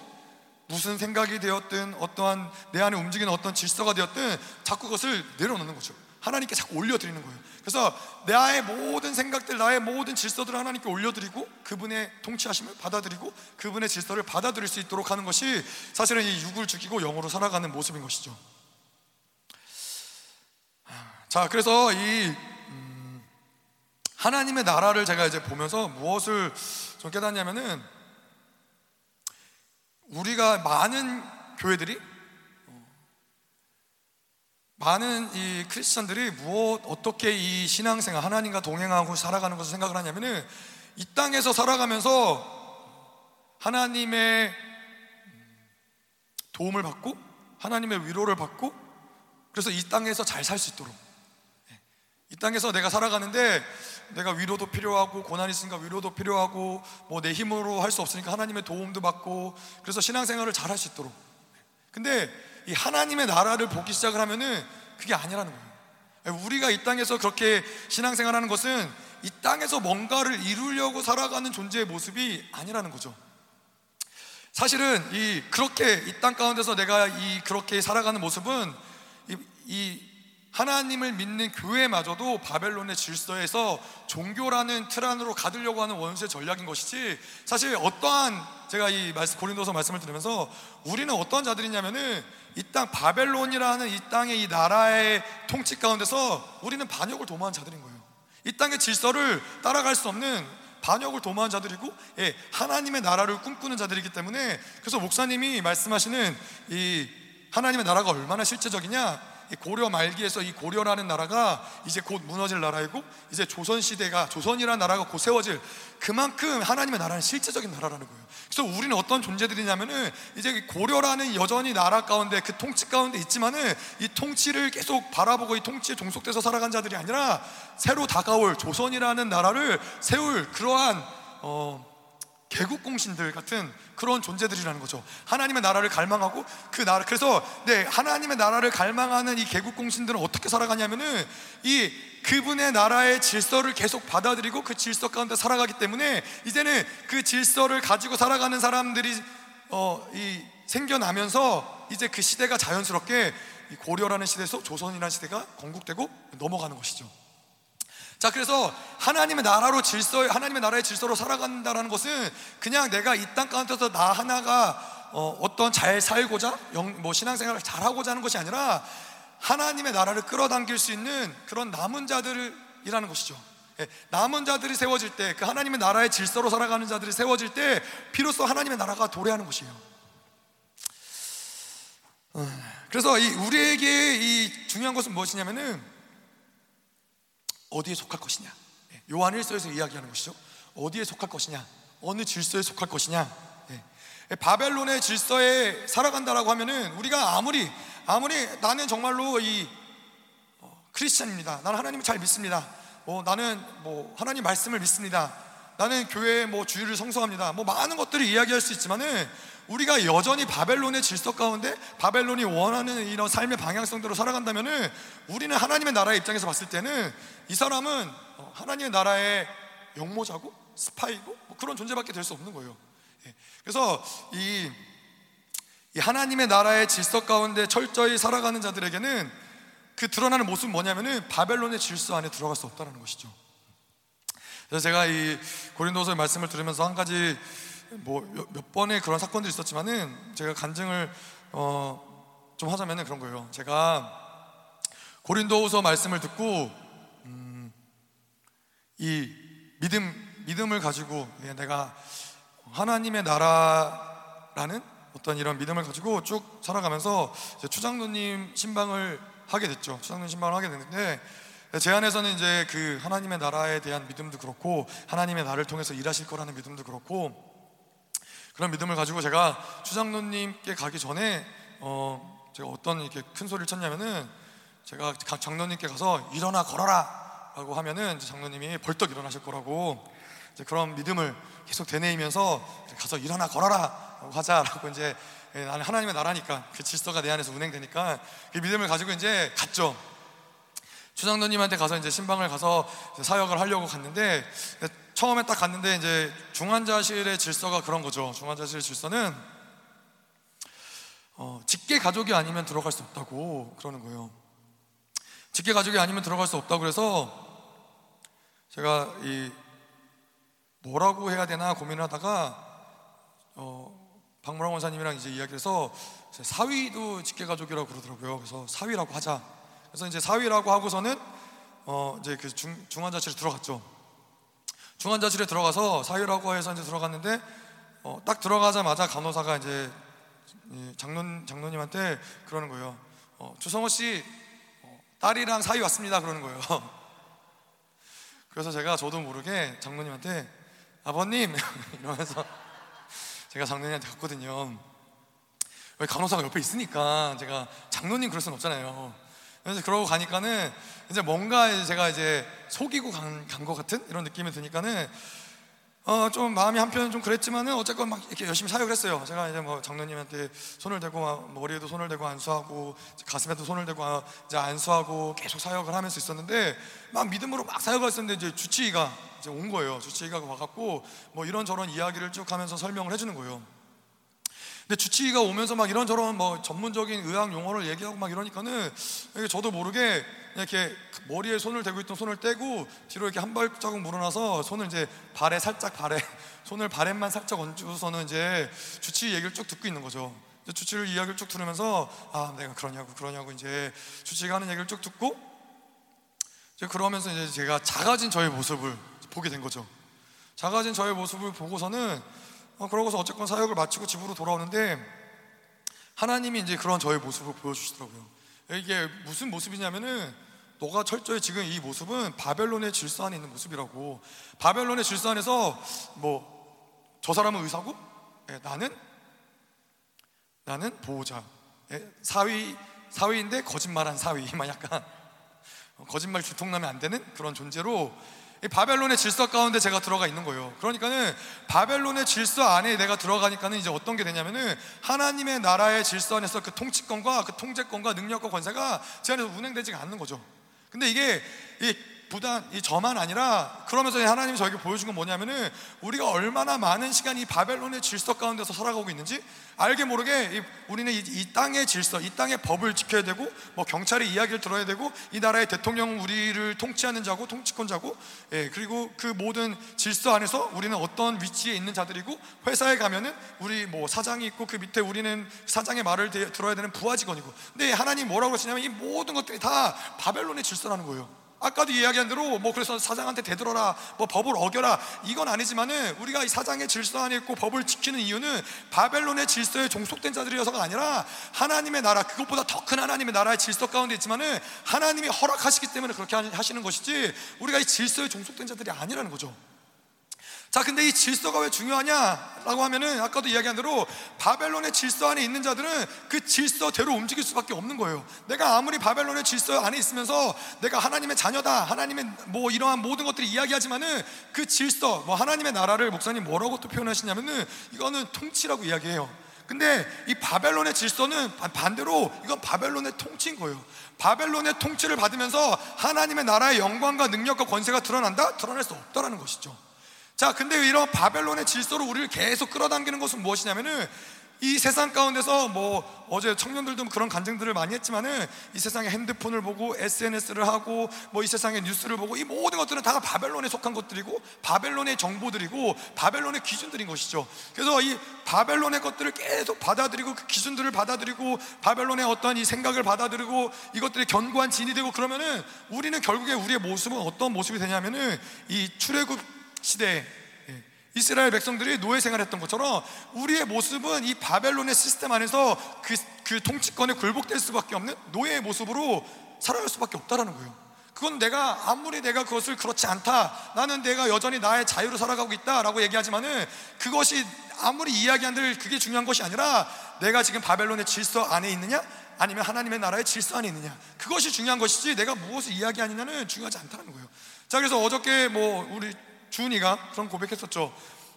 무슨 생각이 되었든 어떠한 내 안에 움직이는 어떤 질서가 되었든 자꾸 그것을 내려놓는 거죠. 하나님께 자꾸 올려드리는 거예요. 그래서 나의 모든 생각들, 나의 모든 질서들을 하나님께 올려드리고 그분의 통치하심을 받아들이고 그분의 질서를 받아들일 수 있도록 하는 것이 사실은 이 육을 죽이고 영으로 살아가는 모습인 것이죠. 자, 그래서 이 음, 하나님의 나라를 제가 이제 보면서 무엇을 좀 깨닫냐면은 우리가 많은 교회들이 많은 이 크리스천들이 무엇 어떻게 이 신앙생활 하나님과 동행하고 살아가는 것을 생각을 하냐면은 이 땅에서 살아가면서 하나님의 도움을 받고 하나님의 위로를 받고 그래서 이 땅에서 잘 살 수 있도록. 이 땅에서 내가 살아가는데 내가 위로도 필요하고 고난이 있으니까 위로도 필요하고 뭐 내 힘으로 할 수 없으니까 하나님의 도움도 받고 그래서 신앙생활을 잘 할 수 있도록. 근데 이 하나님의 나라를 보기 시작을 하면은 그게 아니라는 거예요. 우리가 이 땅에서 그렇게 신앙생활하는 것은 이 땅에서 뭔가를 이루려고 살아가는 존재의 모습이 아니라는 거죠. 사실은 이 그렇게 이 땅 가운데서 내가 이 그렇게 살아가는 모습은 이, 이 하나님을 믿는 교회마저도 바벨론의 질서에서 종교라는 틀 안으로 가두려고 하는 원수의 전략인 것이지 사실 어떠한 제가 이 말씀 고린도서 말씀을 들으면서 우리는 어떠한 자들이냐면은 이 땅 바벨론이라는 이 땅의 이 나라의 통치 가운데서 우리는 반역을 도모한 자들인 거예요. 이 땅의 질서를 따라갈 수 없는 반역을 도모한 자들이고 예, 하나님의 나라를 꿈꾸는 자들이기 때문에 그래서 목사님이 말씀하시는 이 하나님의 나라가 얼마나 실제적이냐 고려 말기에서 이 고려라는 나라가 이제 곧 무너질 나라이고 이제 조선 시대가 조선이라는 나라가 곧 세워질 그만큼 하나님의 나라는 실제적인 나라라는 거예요. 그래서 우리는 어떤 존재들이냐면은 이제 고려라는 여전히 나라 가운데 그 통치 가운데 있지만은 이 통치를 계속 바라보고 이 통치에 종속돼서 살아간 자들이 아니라 새로 다가올 조선이라는 나라를 세울 그러한 어 개국공신들 같은 그런 존재들이라는 거죠. 하나님의 나라를 갈망하고 그 나라 그래서 네 하나님의 나라를 갈망하는 이 개국공신들은 어떻게 살아가냐면은 이 그분의 나라의 질서를 계속 받아들이고 그 질서 가운데 살아가기 때문에 이제는 그 질서를 가지고 살아가는 사람들이 어 이 생겨나면서 이제 그 시대가 자연스럽게 고려라는 시대에서 조선이라는 시대가 건국되고 넘어가는 것이죠. 자, 그래서 하나님의 나라로 질서, 하나님의 나라의 질서로 살아간다는 것은 그냥 내가 이 땅 가운데서 나 하나가 어, 떤잘 살고자, 영, 뭐 신앙생활을 잘하고자 하는 것이 아니라 하나님의 나라를 끌어당길 수 있는 그런 남은 자들이라는 것이죠. 예, 남은 자들이 세워질 때, 그 하나님의 나라의 질서로 살아가는 자들이 세워질 때, 비로소 하나님의 나라가 도래하는 것이에요. 어, 그래서 이 우리에게 이 중요한 것은 무엇이냐면은 어디에 속할 것이냐. 예, 요한 1서에서 이야기하는 것이죠. 어디에 속할 것이냐. 어느 질서에 속할 것이냐. 예, 예, 바벨론의 질서에 살아간다라고 하면은 우리가 아무리 아무리 나는 정말로 이 어, 크리스천입니다. 나는 하나님을 잘 믿습니다. 뭐 나는 뭐 하나님 말씀을 믿습니다. 나는 교회 뭐 주의를 성성합니다. 뭐 많은 것들을 이야기할 수 있지만은 우리가 여전히 바벨론의 질서 가운데 바벨론이 원하는 이런 삶의 방향성대로 살아간다면은 우리는 하나님의 나라의 입장에서 봤을 때는 이 사람은 어, 하나님의 나라의 영모자고 스파이고 뭐 그런 존재밖에 될 수 없는 거예요. 예. 그래서 이, 이 하나님의 나라의 질서 가운데 철저히 살아가는 자들에게는 그 드러나는 모습은 뭐냐면은 바벨론의 질서 안에 들어갈 수 없다는 것이죠. 그래서 제가 이 고린도서의 말씀을 들으면서 한 가지 뭐 몇 번의 그런 사건들이 있었지만은 제가 간증을 어 좀 하자면은 그런 거예요. 제가 고린도후서 말씀을 듣고 음, 이 믿음 믿음을 가지고 예, 내가 하나님의 나라라는 어떤 이런 믿음을 가지고 쭉 살아가면서 추장로님 신방을 하게 됐죠. 추장로님 신방을 하게 됐는데 제 안에서는 이제 그 하나님의 나라에 대한 믿음도 그렇고 하나님의 나를 통해서 일하실 거라는 믿음도 그렇고 그런 믿음을 가지고 제가 추장로님께 가기 전에 어 제가 어떤 이렇게 큰 소리를 쳤냐면은 제가 각 장로님께 가서 일어나 걸어라라고 하면은 장로님이 벌떡 일어나실 거라고 그런 믿음을 계속 되뇌이면서 가서 일어나 걸어라! 하자라고 이제 예, 나는 하나님의 나라니까 그 질서가 내 안에서 운행되니까 그 믿음을 가지고 이제 갔죠. 추장로님한테 가서 이제 신방을 가서 사역을 하려고 갔는데 처음에 딱 갔는데 이제 중환자실의 질서가 그런 거죠. 중환자실 질서는 어, 직계 가족이 아니면 들어갈 수 없다고 그러는 거예요. 직계 가족이 아니면 들어갈 수 없다고 그래서 제가 이 뭐라고 해야 되나 고민을 하다가 어, 박무랑 원사님이랑 이제 이야기해서 사위도 직계 가족이라고 그러더라고요. 그래서 사위라고 하자. 그래서 이제 사위라고 하고서는 어, 이제 그 중, 중환자실에 들어갔죠. 중환자실에 들어가서 사유라고 해서 이제 들어갔는데 어, 딱 들어가자마자 간호사가 이제 장론 장로님한테 그러는 거예요. 어, 주성호 씨 어, 딸이랑 사위 왔습니다 그러는 거예요. 그래서 제가 저도 모르게 장로님한테 아버님 이러면서 제가 장로님한테 갔거든요. 왜 간호사가 옆에 있으니까 제가 장로님 그럴 순 없잖아요. 그래서 그러고 가니까는 이제 뭔가 제가 이제 속이고 간 것 같은 이런 느낌이 드니까는 어, 좀 마음이 한편은 좀 그랬지만은 어쨌건 막 이렇게 열심히 사역을 했어요. 제가 이제 뭐 장로님한테 손을 대고 머리에도 손을 대고 안수하고 가슴에도 손을 대고 이제 안수하고 계속 사역을 하면서 있었는데 막 믿음으로 막 사역을 했었는데 이제 주치의가 이제 온 거예요. 주치의가 와갖고 뭐 이런 저런 이야기를 쭉 하면서 설명을 해주는 거예요. 근데 주치의가 오면서 막 이런저런 뭐 전문적인 의학 용어를 얘기하고 막 이러니까는 저도 모르게 이렇게 머리에 손을 대고 있던 손을 떼고 뒤로 이렇게 한 발자국 물어나서 손을 이제 발에 살짝 발에 손을 발에만 살짝 얹고서는 이제 주치의 얘기를 쭉 듣고 있는 거죠. 주치를 이야기를 쭉 들으면서 아 내가 그러냐고 그러냐고 이제 주치가 하는 얘기를 쭉 듣고 이제 그러면서 이제 제가 작아진 저의 모습을 보게 된 거죠. 작아진 저의 모습을 보고서는 어, 그러고서 어쨌건 사역을 마치고 집으로 돌아오는데 하나님이 이제 그런 저의 모습을 보여주시더라고요. 이게 무슨 모습이냐면은 너가 철저히 지금 이 모습은 바벨론의 질서 안에 있는 모습이라고. 바벨론의 질서 안에서 뭐 저 사람은 의사고 예, 나는 나는 보호자. 예, 사위 사위인데 거짓말한 사위. 막 약간 거짓말 주통나면 안 되는 그런 존재로 바벨론의 질서 가운데 제가 들어가 있는 거예요. 그러니까는 바벨론의 질서 안에 내가 들어가니까는 이제 어떤 게 되냐면은 하나님의 나라의 질서 안에서 그 통치권과 그 통제권과 능력과 권세가 제 안에서 운행되지가 않는 거죠. 근데 이게 이 부단 이 저만 아니라 그러면서 하나님이 저에게 보여준 건 뭐냐면은 우리가 얼마나 많은 시간 이 바벨론의 질서 가운데서 살아가고 있는지 알게 모르게 우리는 이, 이, 땅의 질서, 이 땅의 법을 지켜야 되고 뭐 경찰의 이야기를 들어야 되고 이 나라의 대통령 우리를 통치하는 자고 통치권자고 예, 그리고 그 모든 질서 안에서 우리는 어떤 위치에 있는 자들이고 회사에 가면은 우리 뭐 사장이 있고 그 밑에 우리는 사장의 말을 들어야 되는 부하 직원이고 근데 하나님 뭐라고 하시냐면 이 모든 것들이 다 바벨론의 질서라는 거예요. 아까도 이야기한 대로 뭐 그래서 사장한테 되돌아라 뭐 법을 어겨라 이건 아니지만은 우리가 이 사장의 질서 안에 있고 법을 지키는 이유는 바벨론의 질서에 종속된 자들이어서가 아니라 하나님의 나라 그것보다 더 큰 하나님의 나라의 질서 가운데 있지만은 하나님이 허락하시기 때문에 그렇게 하시는 것이지 우리가 이 질서에 종속된 자들이 아니라는 거죠. 자, 근데 이 질서가 왜 중요하냐라고 하면은 아까도 이야기한 대로 바벨론의 질서 안에 있는 자들은 그 질서대로 움직일 수밖에 없는 거예요. 내가 아무리 바벨론의 질서 안에 있으면서 내가 하나님의 자녀다, 하나님의 뭐 이러한 모든 것들을 이야기하지만은 그 질서, 뭐 하나님의 나라를 목사님 뭐라고 또 표현하시냐면은 이거는 통치라고 이야기해요. 근데 이 바벨론의 질서는 반대로 이건 바벨론의 통치인 거예요. 바벨론의 통치를 받으면서 하나님의 나라의 영광과 능력과 권세가 드러난다? 드러날 수 없다라는 것이죠. 자, 근데 이런 바벨론의 질서로 우리를 계속 끌어당기는 것은 무엇이냐면은 이 세상 가운데서 뭐 어제 청년들도 그런 간증들을 많이 했지만은 이 세상에 핸드폰을 보고 SNS를 하고 뭐 이 세상의 뉴스를 보고 이 모든 것들은 다 바벨론에 속한 것들이고 바벨론의 정보들이고 바벨론의 기준들인 것이죠. 그래서 이 바벨론의 것들을 계속 받아들이고 그 기준들을 받아들이고 바벨론의 어떤 이 생각을 받아들이고 이것들이 견고한 진이 되고 그러면은 우리는 결국에 우리의 모습은 어떤 모습이 되냐면은 이 출애굽 시대에 예, 이스라엘 백성들이 노예 생활했던 것처럼 우리의 모습은 이 바벨론의 시스템 안에서 그, 그 통치권에 굴복될 수밖에 없는 노예의 모습으로 살아갈 수밖에 없다라는 거예요. 그건 내가 아무리 내가 그것을 그렇지 않다. 나는 내가 여전히 나의 자유로 살아가고 있다라고 얘기하지만은 그것이 아무리 이야기한들 그게 중요한 것이 아니라 내가 지금 바벨론의 질서 안에 있느냐 아니면 하나님의 나라의 질서 안에 있느냐 그것이 중요한 것이지 내가 무엇을 이야기하느냐는 중요하지 않다는 거예요. 자 그래서 어저께 뭐 우리 주은이가 그런 고백했었죠.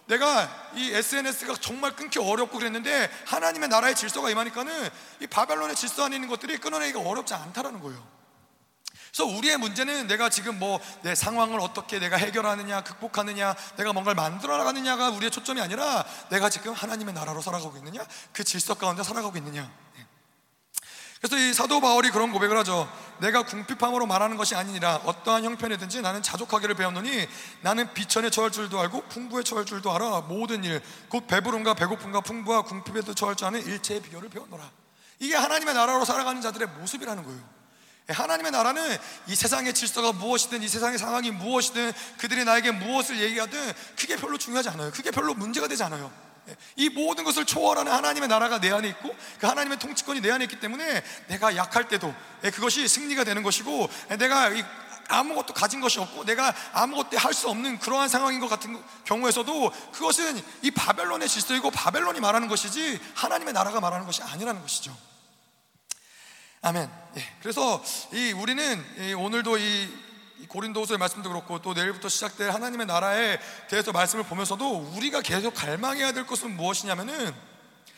내가 이 SNS가 정말 끊기 어렵고 그랬는데 하나님의 나라의 질서가 임하니까는 이 바벨론의 질서 안에 있는 것들이 끊어내기가 어렵지 않다라는 거예요. 그래서 우리의 문제는 내가 지금 뭐 내 상황을 어떻게 내가 해결하느냐, 극복하느냐, 내가 뭔가를 만들어 나가느냐가 우리의 초점이 아니라 내가 지금 하나님의 나라로 살아가고 있느냐, 그 질서 가운데 살아가고 있느냐. 그래서 이 사도 바울이 그런 고백을 하죠. 내가 궁핍함으로 말하는 것이 아니니라 어떠한 형편이든지 나는 자족하기를 배웠노니 나는 비천에 처할 줄도 알고 풍부에 처할 줄도 알아 모든 일 곧 배부름과 배고픔과 풍부와 궁핍에도 처할 줄 아는 일체의 비결을 배웠노라. 이게 하나님의 나라로 살아가는 자들의 모습이라는 거예요. 예, 하나님의 나라는 이 세상의 질서가 무엇이든 이 세상의 상황이 무엇이든 그들이 나에게 무엇을 얘기하든 그게 별로 중요하지 않아요. 그게 별로 문제가 되지 않아요. 이 모든 것을 초월하는 하나님의 나라가 내 안에 있고 그 하나님의 통치권이 내 안에 있기 때문에 내가 약할 때도 예, 그것이 승리가 되는 것이고 예, 내가 아무것도 가진 것이 없고 내가 아무것도 할 수 없는 그러한 상황인 것 같은 경우에서도 그것은 이 바벨론의 질서이고 바벨론이 말하는 것이지 하나님의 나라가 말하는 것이 아니라는 것이죠. 아멘. 예, 그래서 이 우리는 오늘도 이 고린도후서의 말씀도 그렇고 또 내일부터 시작될 하나님의 나라에 대해서 말씀을 보면서도 우리가 계속 갈망해야 될 것은 무엇이냐면은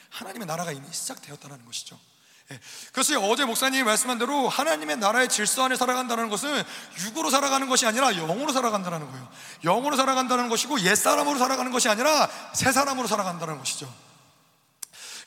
하나님의 나라가 이미 시작되었다는 것이죠. 예. 그래서 어제 목사님이 말씀한 대로 하나님의 나라의 질서 안에 살아간다는 것은 육으로 살아가는 것이 아니라 영으로 살아간다는 거예요. 영으로 살아간다는 것이고 옛 사람으로 살아가는 것이 아니라 새 사람으로 살아간다는 것이죠.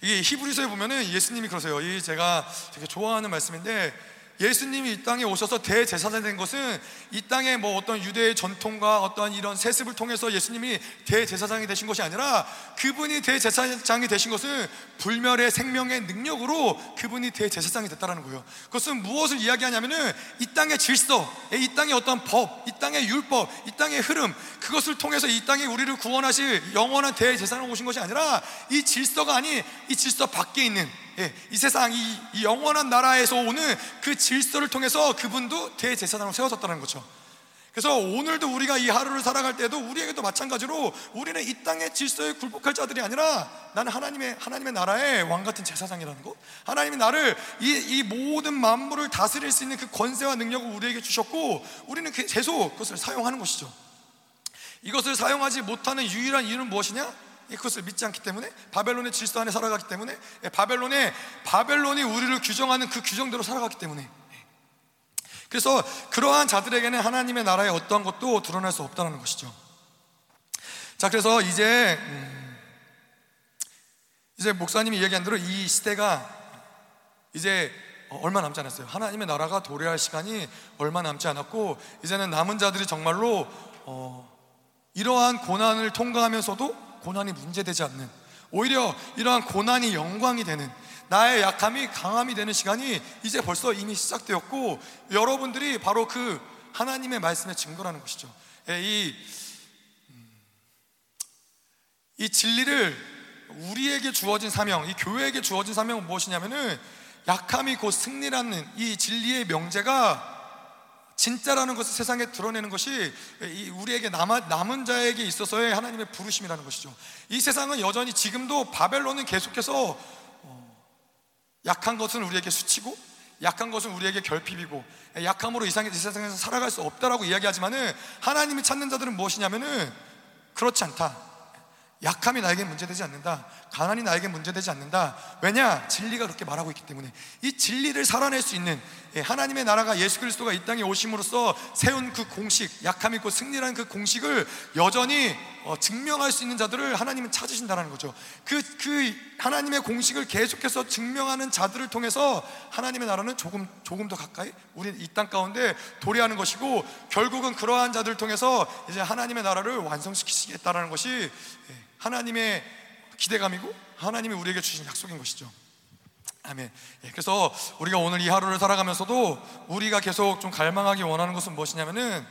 이게 히브리서에 보면은 예수님이 그러세요. 이 제가 되게 좋아하는 말씀인데 예수님이 이 땅에 오셔서 대제사장이 된 것은 이 땅에 뭐 어떤 유대의 전통과 어떤 이런 세습을 통해서 예수님이 대제사장이 되신 것이 아니라 그분이 대제사장이 되신 것은 불멸의 생명의 능력으로 그분이 대제사장이 됐다는 거예요. 그것은 무엇을 이야기하냐면은 이 땅의 질서, 이 땅의 어떤 법, 이 땅의 율법, 이 땅의 흐름 그것을 통해서 이 땅에 우리를 구원하실 영원한 대제사장으로 오신 것이 아니라 이 질서가 아닌 이 질서 밖에 있는 예, 이 세상 이, 이, 영원한 나라에서 오는 그 질서를 통해서 그분도 대제사장으로 세워졌다는 거죠. 그래서 오늘도 우리가 이 하루를 살아갈 때도 우리에게도 마찬가지로 우리는 이 땅의 질서에 굴복할 자들이 아니라 나는 하나님의 하나님의 나라의 왕 같은 제사장이라는 것. 하나님이 나를 이, 이 모든 만물을 다스릴 수 있는 그 권세와 능력을 우리에게 주셨고 우리는 그 계속 그것을 사용하는 것이죠. 이것을 사용하지 못하는 유일한 이유는 무엇이냐? 그것을 믿지 않기 때문에 바벨론의 질서 안에 살아가기 때문에 예, 바벨론의 바벨론이 우리를 규정하는 그 규정대로 살아가기 때문에 예. 그래서 그러한 자들에게는 하나님의 나라의 어떠한 것도 드러날 수 없다는 것이죠. 자, 그래서 이제 음, 이제 목사님이 이야기한 대로 이 시대가 이제 얼마 남지 않았어요. 하나님의 나라가 도래할 시간이 얼마 남지 않았고 이제는 남은 자들이 정말로 어, 이러한 고난을 통과하면서도 고난이 문제되지 않는 오히려 이러한 고난이 영광이 되는 나의 약함이 강함이 되는 시간이 이제 벌써 이미 시작되었고 여러분들이 바로 그 하나님의 말씀의 증거라는 것이죠. 예, 이, 음, 이 진리를 우리에게 주어진 사명, 이 교회에게 주어진 사명은 무엇이냐면은 약함이 곧 승리라는 이 진리의 명제가 진짜라는 것을 세상에 드러내는 것이 우리에게 남아, 남은 자에게 있어서의 하나님의 부르심이라는 것이죠. 이 세상은 여전히 지금도 바벨론은 계속해서 어, 약한 것은 우리에게 수치고 약한 것은 우리에게 결핍이고 약함으로 이 세상에서 살아갈 수 없다라고 이야기하지만은 하나님이 찾는 자들은 무엇이냐면은 그렇지 않다. 약함이 나에게 문제되지 않는다. 가난이 나에게 문제되지 않는다. 왜냐? 진리가 그렇게 말하고 있기 때문에 이 진리를 살아낼 수 있는 예, 하나님의 나라가 예수 그리스도가 이 땅에 오심으로써 세운 그 공식, 약함 있고 승리라는 그 공식을 여전히 어, 증명할 수 있는 자들을 하나님은 찾으신다는 거죠. 그, 그 하나님의 공식을 계속해서 증명하는 자들을 통해서 하나님의 나라는 조금, 조금 더 가까이 우리 이 땅 가운데 도래하는 것이고 결국은 그러한 자들을 통해서 이제 하나님의 나라를 완성시키시겠다는 것이 예, 하나님의 기대감이고 하나님이 우리에게 주신 약속인 것이죠. 아멘. 예, 그래서 우리가 오늘 이 하루를 살아가면서도 우리가 계속 좀 갈망하기 원하는 것은 무엇이냐면은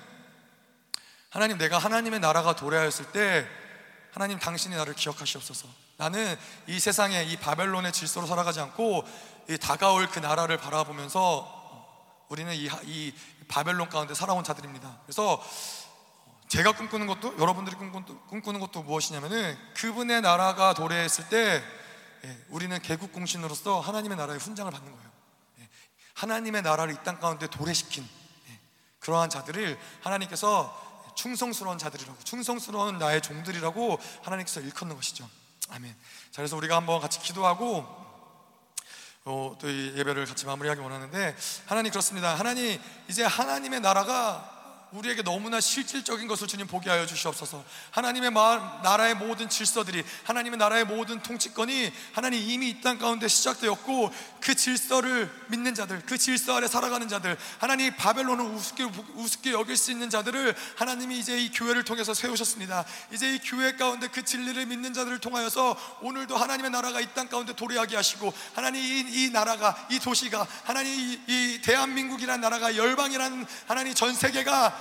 하나님 내가 하나님의 나라가 도래하였을 때 하나님 당신이 나를 기억하시옵소서. 나는 이 세상에 이 바벨론의 질서로 살아가지 않고 이 다가올 그 나라를 바라보면서 우리는 이, 이 바벨론 가운데 살아온 자들입니다. 그래서 제가 꿈꾸는 것도 여러분들이 꿈꾸는 것도 무엇이냐면은 그분의 나라가 도래했을 때 예, 우리는 개국 공신으로서 하나님의 나라의 훈장을 받는 거예요. 예, 하나님의 나라를 이 땅 가운데 도래시킨 예, 그러한 자들을 하나님께서 충성스러운 자들이라고 충성스러운 나의 종들이라고 하나님께서 일컫는 것이죠. 아멘. 자, 그래서 우리가 한번 같이 기도하고 어, 또 이 예배를 같이 마무리하기 원하는데 하나님 그렇습니다. 하나님 이제 하나님의 나라가 우리에게 너무나 실질적인 것을 주님 보게 하여 주시옵소서. 하나님의 나라의 모든 질서들이 하나님의 나라의 모든 통치권이 하나님 이미 이 땅 가운데 시작되었고 그 질서를 믿는 자들, 그 질서 아래 살아가는 자들, 하나님 바벨론을 우습게 우습게 여길 수 있는 자들을 하나님이 이제 이 교회를 통해서 세우셨습니다. 이제 이 교회 가운데 그 진리를 믿는 자들을 통하여서 오늘도 하나님의 나라가 이 땅 가운데 도래하게 하시고 하나님 이, 이 나라가 이 도시가 하나님 이, 이 대한민국이라는 나라가 열방이라는 하나님 전 세계가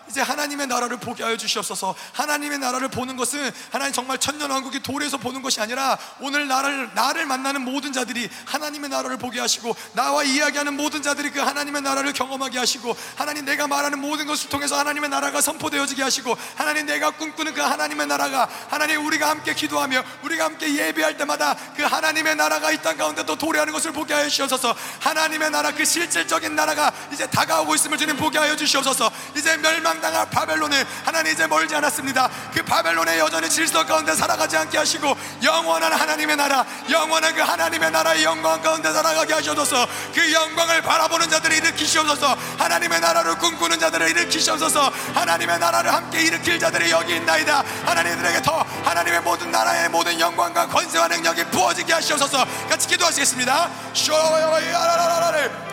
이제 하나님의 나라를 보게 하여 주시옵소서. 하나님의 나라를 보는 것은 하나님 정말 천년 왕국이 돌에서 보는 것이 아니라 오늘 나를 나를 만나는 모든 자들이 하나님의 나라를 보게 하시고 나와 이야기하는 모든 자들이 그 하나님의 나라를 경험하게 하시고 하나님 내가 말하는 모든 것을 통해서 하나님의 나라가 선포되어지게 하시고 하나님 내가 꿈꾸는 그 하나님의 나라가 하나님 우리가 함께 기도하며 우리가 함께 예배할 때마다 그 하나님의 나라가 이 땅 가운데 또 도래하는 것을 보게 하여 주시옵소서. 하나님의 나라 그 실질적인 나라가 이제 다가오고 있음을 주님 보게 하여 주시옵소서. 이제 멸망 멸망당할 바벨론에 하나님 이제 멀지 않았습니다 그 바벨론의 여전히 질서 가운데 살아가지 않게 하시고 영원한 하나님의 나라 영원한 그 하나님의 나라의 영광 가운데 살아가게 하셔서 그 영광을 바라보는 자들을 일으키시옵소서 하나님의 나라를 꿈꾸는 자들을 일으키시옵소서 하나님의 나라를 함께 일으킬 자들이 여기 있나이다 하나님들에게 더 하나님의 모든 나라의 모든 영광과 권세와 능력이 부어지게 하시옵소서 같이 기도하시겠습니다 쇼야야야라라라라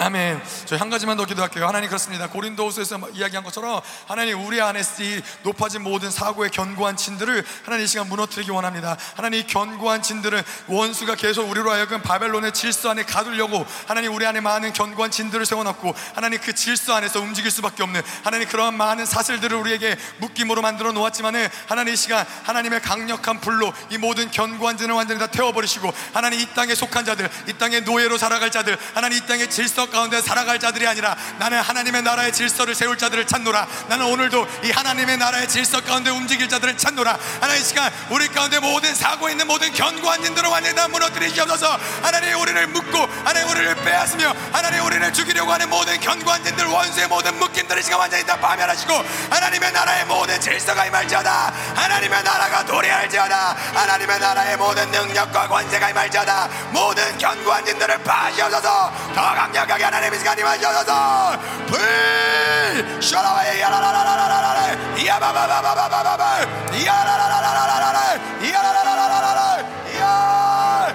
아멘. 저희 한 가지만 더 기도할게요. 하나님 그렇습니다. 고린도후서에서 이야기한 것처럼 하나님 우리 안에 이 높아진 모든 사고의 견고한 진들을 하나님 이 시간 무너뜨리기 원합니다. 하나님 이 견고한 진들은 원수가 계속 우리로 하여금 바벨론의 질서 안에 가두려고 하나님 우리 안에 많은 견고한 진들을 세워놨고 하나님 그 질서 안에서 움직일 수밖에 없는 하나님 그러한 많은 사슬들을 우리에게 묶임으로 만들어 놓았지만은 하나님 이 시간 하나님의 강력한 불로 이 모든 견고한 진을 완전히 다 태워버리시고 하나님 이 땅에 속한 자들 이 땅의 노예로 살아갈 자들 하나님 이 땅의 질서 가운데 살아갈 자들이 아니라 나는 하나님의 나라의 질서를 세울 자들을 찾노라. 나는 오늘도 이 하나님의 나라의 질서 가운데 움직일 자들을 찾노라. 하나님 이 시간 우리 가운데 모든 사고 있는 모든 견고한 진들을 완전히 다 무너뜨리시옵소서. 하나님 우리를 묶고 하나님 우리를 빼앗으며 하나님 우리를 죽이려고 하는 모든 견고한 진들 원수의 모든 묶임들을 시간 완전히 다 파멸하시고 하나님의 나라의 모든 질서가 임할지어다. 하나님의 나라가 도래할지어다. 하나님의 나라의 모든 능력과 권세가 임할지어다. 모든 견고한 진들을 파시옵소서. 더 강력하게 하나님 이 시간 임하시옵소서. 불! 셔라와의 야라라라라라라 야바바바바바바바 야라라라라라라 야라라라라라라 야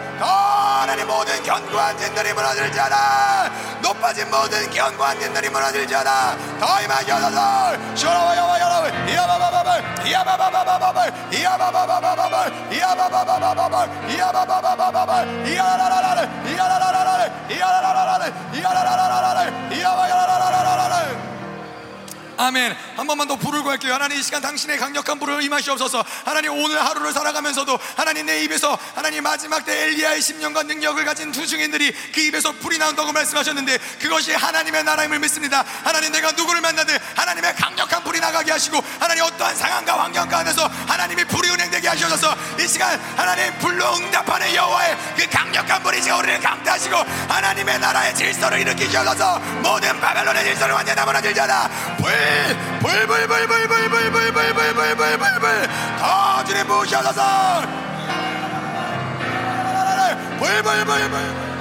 하나님 모든 견고한 진들이 무너질지어다 높아진 모든 견고한 진들이 무너질지어다 더 임하시옵소서 셔라와야와야라와 야바바바바 야바바바바바 야바바바바바 Yabababa, Yabababa, Yabababa, Yabababa, Yabababa, Yabababa, Yabababa, 아멘. 한 번만 더 불을 구할게요. 하나님 이 시간 당신의 강력한 불을 임하시옵소서. 하나님 오늘 하루를 살아가면서도 하나님 내 입에서 하나님 마지막 때 엘리야의 10년간 능력을 가진 두 증인들이 그 입에서 불이 나온다고 말씀하셨는데 그것이 하나님의 나라임을 믿습니다. 하나님 내가 누구를 만나든 하나님의 강력한 불이 나가게 하시고 하나님 어떠한 상황과 환경 가운데서 하나님이 불이 운행되게 하셔서 이 시간 하나님 불로 응답하는 여호와의 그 강력한 불이 지금 우리를 강타하시고 하나님의 나라의 질서를 일으키셔서 모든 바벨론의 질서를 완전히 다 무너질자다 불 불불불불불불불불불불불불불불불 더 주님 부으셔서 불불불불불